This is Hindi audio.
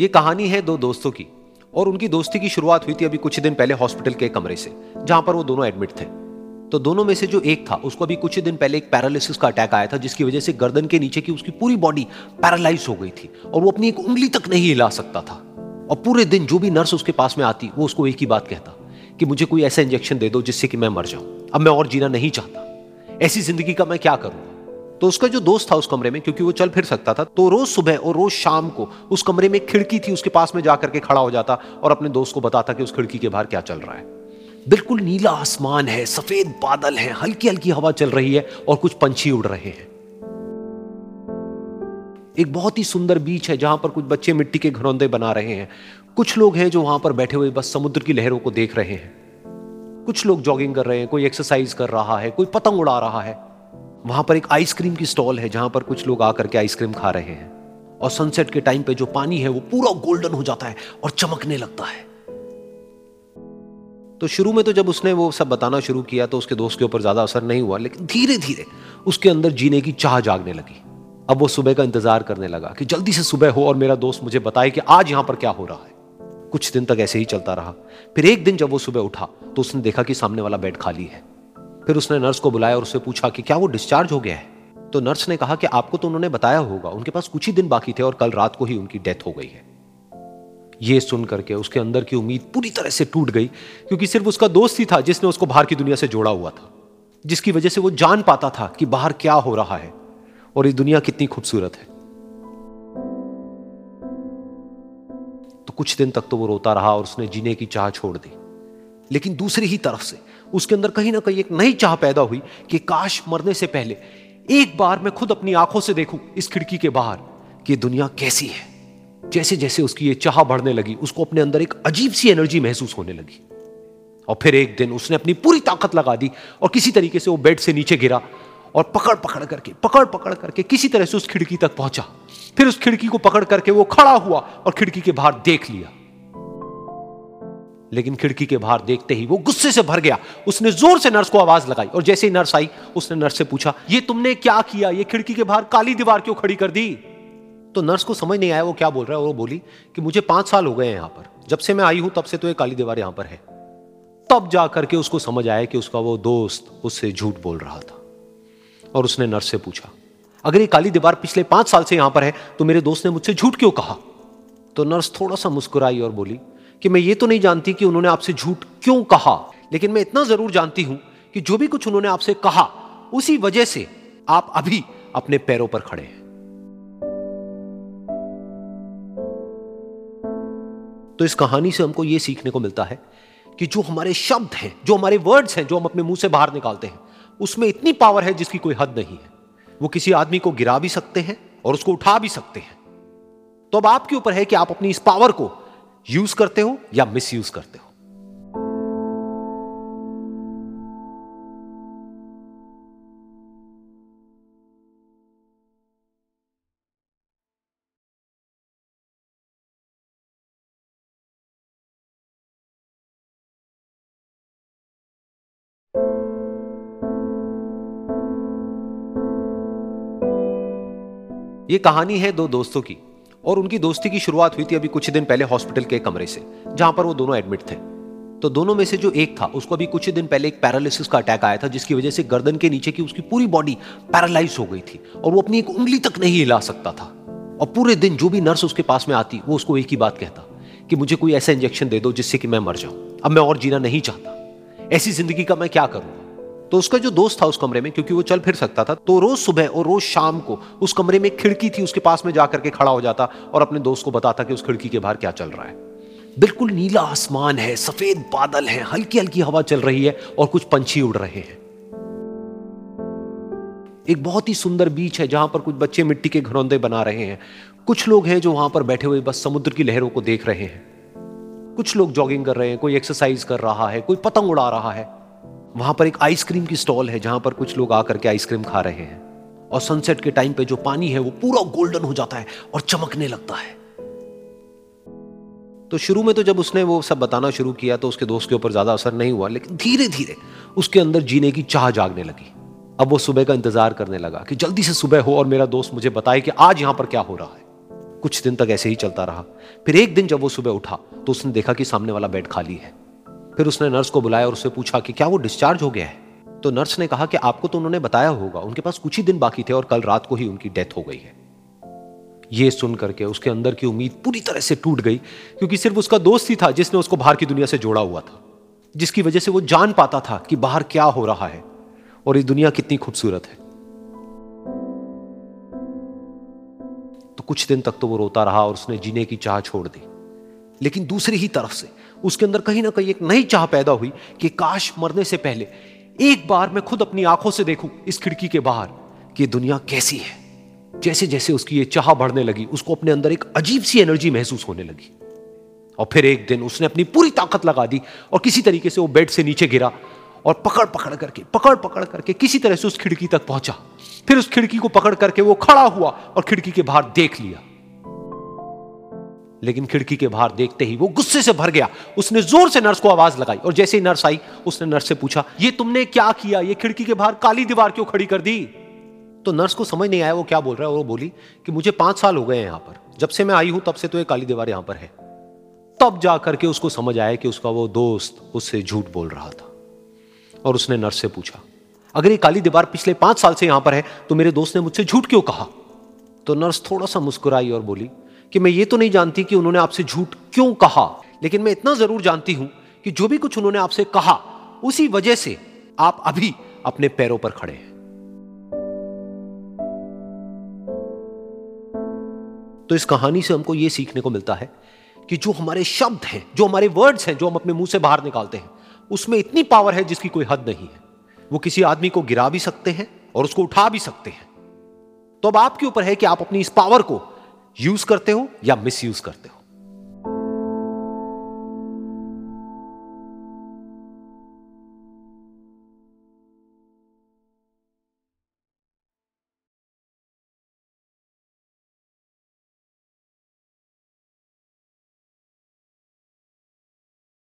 ये कहानी है दो दोस्तों की, और उनकी दोस्ती की शुरुआत हुई थी अभी कुछ दिन पहले हॉस्पिटल के कमरे से, जहाँ पर वो दोनों एडमिट थे। तो दोनों में से जो एक था, उसको अभी कुछ दिन पहले एक पैरालिसिस का अटैक आया था, जिसकी वजह से गर्दन के नीचे की उसकी पूरी बॉडी पैरालाइज हो गई थी, और वो अपनी एक उंगली तक नहीं हिला सकता था। और पूरे दिन जो भी नर्स उसके पास में आती, वो उसको एक ही बात कहता, कि मुझे कोई ऐसा इंजेक्शन दे दो जिससे कि मैं मर जाऊँ। अब मैं और जीना नहीं चाहता। ऐसी ज़िंदगी का मैं क्या करूँगा तो उसका जो दोस्त था उस कमरे में, क्योंकि वो चल फिर सकता था तो रोज सुबह और रोज शाम को उस कमरे में खिड़की थी, उसके पास में जाकर के खड़ा हो जाता और अपने दोस्त को बताता कि उस खिड़की के बाहर क्या चल रहा है। बिल्कुल नीला आसमान है, सफ़ेद बादल है हल्की हल्की हवा चल रही है और कुछ पंछी उड़ रहे हैं। एक बहुत ही सुंदर बीच है जहाँ पर कुछ बच्चे मिट्टी के घरौंदे बना रहे हैं। कुछ लोग हैं जो वहाँ पर बैठे हुए बस समुद्र की लहरों को देख रहे हैं। कुछ लोग जॉगिंग कर रहे हैं, कोई एक्सरसाइज कर रहा है, कोई पतंग उड़ा रहा है। वहाँ पर एक आइसक्रीम की स्टॉल है, जहाँ पर कुछ लोग आकर के आइसक्रीम खा रहे हैं। और सनसेट के टाइम पे जो पानी है, वो पूरा गोल्डन हो जाता है और चमकने लगता है। तो शुरू में तो जब उसने वो सब बताना शुरू किया तो उसके दोस्त के ऊपर ज़्यादा असर नहीं हुआ, लेकिन धीरे धीरे उसके अंदर जीने की चाह जागने लगी। अब वो सुबह का इंतज़ार करने लगा कि जल्दी से सुबह हो और मेरा दोस्त मुझे बताए कि आज यहाँ पर क्या हो रहा है। कुछ दिन तक ऐसे ही चलता रहा। फिर एक दिन जब वो सुबह उठा तो उसने देखा कि सामने वाला बेड खाली है। फिर उसने नर्स को बुलाया और उससे पूछा कि क्या वो डिस्चार्ज हो गया है? तो नर्स ने कहा कि आपको तो उन्होंने बताया होगा, उनके पास कुछ ही दिन बाकी थे और कल रात को ही उनकी डेथ हो गई है। ये सुन करके उसके अंदर की उम्मीद पूरी तरह से टूट गई, क्योंकि सिर्फ़ उसका दोस्त ही था जिसने उसको बाहर की दुनिया से जोड़ा हुआ था, जिसकी वजह से वो जान पाता था कि बाहर क्या हो रहा है और ये दुनिया कितनी खूबसूरत है। तो कुछ दिन तक तो वो रोता रहा और उसने जीने की चाह छोड़ दी। लेकिन दूसरी ही तरफ़ से उसके अंदर कहीं ना कहीं एक नई चाह पैदा हुई कि काश मरने से पहले एक बार मैं खुद अपनी आँखों से देखूँ इस खिड़की के बाहर कि दुनिया कैसी है। जैसे जैसे उसकी ये चाह बढ़ने लगी, उसको अपने अंदर एक अजीब सी एनर्जी महसूस होने लगी। और फिर एक दिन उसने अपनी पूरी ताकत लगा दी और किसी तरीके से वो बेड से नीचे गिरा और पकड़ पकड़ करके, पकड़ पकड़ करके किसी तरह से उस खिड़की तक पहुँचा। फिर उस खिड़की को पकड़ करके वो खड़ा हुआ और खिड़की के बाहर देख लिया। लेकिन खिड़की के बाहर देखते ही वो गुस्से से भर गया। उसने ज़ोर से नर्स को आवाज़ लगाई और जैसे ही नर्स आई, उसने नर्स से पूछा, ये तुमने क्या किया? ये खिड़की के बाहर काली दीवार क्यों खड़ी कर दी? तो नर्स को समझ नहीं आया वो क्या बोल रहा है वो बोली कि मुझे पाँच साल हो गए हैं यहाँ पर। जब से मैं आई हूँ, तब से तो ये काली दीवार यहाँ पर है। तब जा करके उसको समझ आया कि उसका वो दोस्त उससे झूठ बोल रहा था। और उसने नर्स से पूछा, अगर ये काली दीवार पिछले पाँच साल से यहाँ पर है तो मेरे दोस्त ने मुझसे झूठ क्यों कहा? तो नर्स थोड़ा सा मुस्कुराई और बोली कि मैं ये तो नहीं जानती कि उन्होंने आपसे झूठ क्यों कहा। लेकिन मैं इतना ज़रूर जानती हूँ कि जो भी कुछ उन्होंने आपसे कहा, उसी वजह से आप अभी अपने पैरों पर खड़े हैं। तो इस कहानी से हमको यह सीखने को मिलता है कि जो हमारे शब्द हैं, जो हमारे वर्ड्स हैं, जो हम अपने मुँह से बाहर निकालते हैं, उसमें इतनी पावर है जिसकी कोई हद नहीं है। वो किसी आदमी को गिरा भी सकते हैं और उसको उठा भी सकते हैं। तो अब आपके ऊपर है कि आप अपनी इस पावर को यूज़ करते हो या मिस यूज़ करते हो? ये कहानी है दो दोस्तों की। और उनकी दोस्ती की शुरुआत हुई थी अभी कुछ दिन पहले हॉस्पिटल के कमरे से, जहाँ पर वो दोनों एडमिट थे। तो दोनों में से जो एक था, उसको अभी कुछ दिन पहले एक पैरालिसिस का अटैक आया था, जिसकी वजह से गर्दन के नीचे की उसकी पूरी बॉडी पैरालाइज हो गई थी और वो अपनी एक उंगली तक नहीं हिला सकता था। और पूरे दिन जो भी नर्स उसके पास में आती, वो उसको एक ही बात कहता कि मुझे कोई ऐसा इंजेक्शन दे दो जिससे कि मैं मर जाऊँ। अब मैं और जीना नहीं चाहता। ऐसी ज़िंदगी का मैं क्या करूँगा तो उसका जो दोस्त था उस कमरे में, क्योंकि वो चल फिर सकता था तो रोज सुबह और रोज शाम को उस कमरे में खिड़की थी, उसके पास में जाकर के खड़ा हो जाता और अपने दोस्त को बताता कि उस खिड़की के बाहर क्या चल रहा है। बिल्कुल नीला आसमान है, सफ़ेद बादल है हल्की हल्की हवा चल रही है और कुछ पंछी उड़ रहे हैं। एक बहुत ही सुंदर बीच है जहाँ पर कुछ बच्चे मिट्टी के घरौंदे बना रहे हैं। कुछ लोग हैं जो वहाँ पर बैठे हुए बस समुद्र की लहरों को देख रहे हैं। कुछ लोग जॉगिंग कर रहे हैं, कोई एक्सरसाइज कर रहा है, कोई पतंग उड़ा रहा है। वहाँ पर एक आइसक्रीम की स्टॉल है जहाँ पर कुछ लोग आकर के आइसक्रीम खा रहे हैं। और सनसेट के टाइम पे जो पानी है वो पूरा गोल्डन हो जाता है और चमकने लगता है। तो शुरू में तो जब उसने वो सब बताना शुरू किया तो उसके दोस्त के ऊपर ज़्यादा असर नहीं हुआ, लेकिन धीरे धीरे उसके अंदर जीने की चाह जागने लगी। अब वो सुबह का इंतज़ार करने लगा कि जल्दी से सुबह हो और मेरा दोस्त मुझे बताए कि आज यहाँ पर क्या हो रहा है। कुछ दिन तक ऐसे ही चलता रहा। फिर एक दिन जब वो सुबह उठा तो उसने देखा कि सामने वाला बेड खाली है। फिर उसने नर्स को बुलाया और उससे पूछा कि क्या वो डिस्चार्ज हो गया है? तो नर्स ने कहा कि आपको तो उन्होंने बताया होगा, उनके पास कुछ ही दिन बाकी थे और कल रात को ही उनकी डेथ हो गई है। ये सुन करके उसके अंदर की उम्मीद पूरी तरह से टूट गई, क्योंकि सिर्फ़ उसका दोस्त ही था जिसने उसको बाहर की दुनिया से जोड़ा हुआ था, जिसकी वजह से वो जान पाता था कि बाहर क्या हो रहा है और ये दुनिया कितनी खूबसूरत है। तो कुछ दिन तक तो वो रोता रहा और उसने जीने की चाह छोड़ दी। लेकिन दूसरी ही तरफ़ से उसके अंदर कहीं ना कहीं एक नई चाह पैदा हुई कि काश मरने से पहले एक बार मैं खुद अपनी आँखों से देखूँ इस खिड़की के बाहर कि दुनिया कैसी है। जैसे जैसे उसकी ये चाह बढ़ने लगी, उसको अपने अंदर एक अजीब सी एनर्जी महसूस होने लगी। और फिर एक दिन उसने अपनी पूरी ताकत लगा दी और किसी तरीके से वो बेड से नीचे गिरा और पकड़ पकड़ करके, पकड़ पकड़ करके किसी तरह से उस खिड़की तक पहुँचा। फिर उस खिड़की को पकड़ करके वो खड़ा हुआ और खिड़की के बाहर देख लिया। लेकिन खिड़की के बाहर देखते ही वो गुस्से से भर गया। उसने ज़ोर से नर्स को आवाज़ लगाई और जैसे ही नर्स आई, उसने नर्स से पूछा, ये तुमने क्या किया? ये खिड़की के बाहर काली दीवार क्यों खड़ी कर दी? तो नर्स को समझ नहीं आया वो क्या बोल रहा है और वो बोली कि मुझे पाँच साल हो गए हैं यहाँ पर। जब से मैं आई हूँ, तब से तो ये काली दीवार यहाँ पर है। तब जा करके उसको समझ आया कि उसका वो दोस्त उससे झूठ बोल रहा था। और उसने नर्स से पूछा, अगर ये काली दीवार पिछले पाँच साल से यहाँ पर है तो मेरे दोस्त ने मुझसे झूठ क्यों कहा? तो नर्स थोड़ा सा मुस्कुराई और बोली कि मैं ये तो नहीं जानती कि उन्होंने आपसे झूठ क्यों कहा। लेकिन मैं इतना ज़रूर जानती हूँ कि जो भी कुछ उन्होंने आपसे कहा, उसी वजह से आप अभी अपने पैरों पर खड़े हैं। तो इस कहानी से हमको यह सीखने को मिलता है कि जो हमारे शब्द हैं, जो हमारे वर्ड्स हैं, जो हम अपने मुँह से बाहर निकालते हैं, उसमें इतनी पावर है जिसकी कोई हद नहीं है। वो किसी आदमी को गिरा भी सकते हैं और उसको उठा भी सकते हैं। तो अब आपके ऊपर है कि आप अपनी इस पावर को यूज़ करते हो या मिस यूज़ करते हो?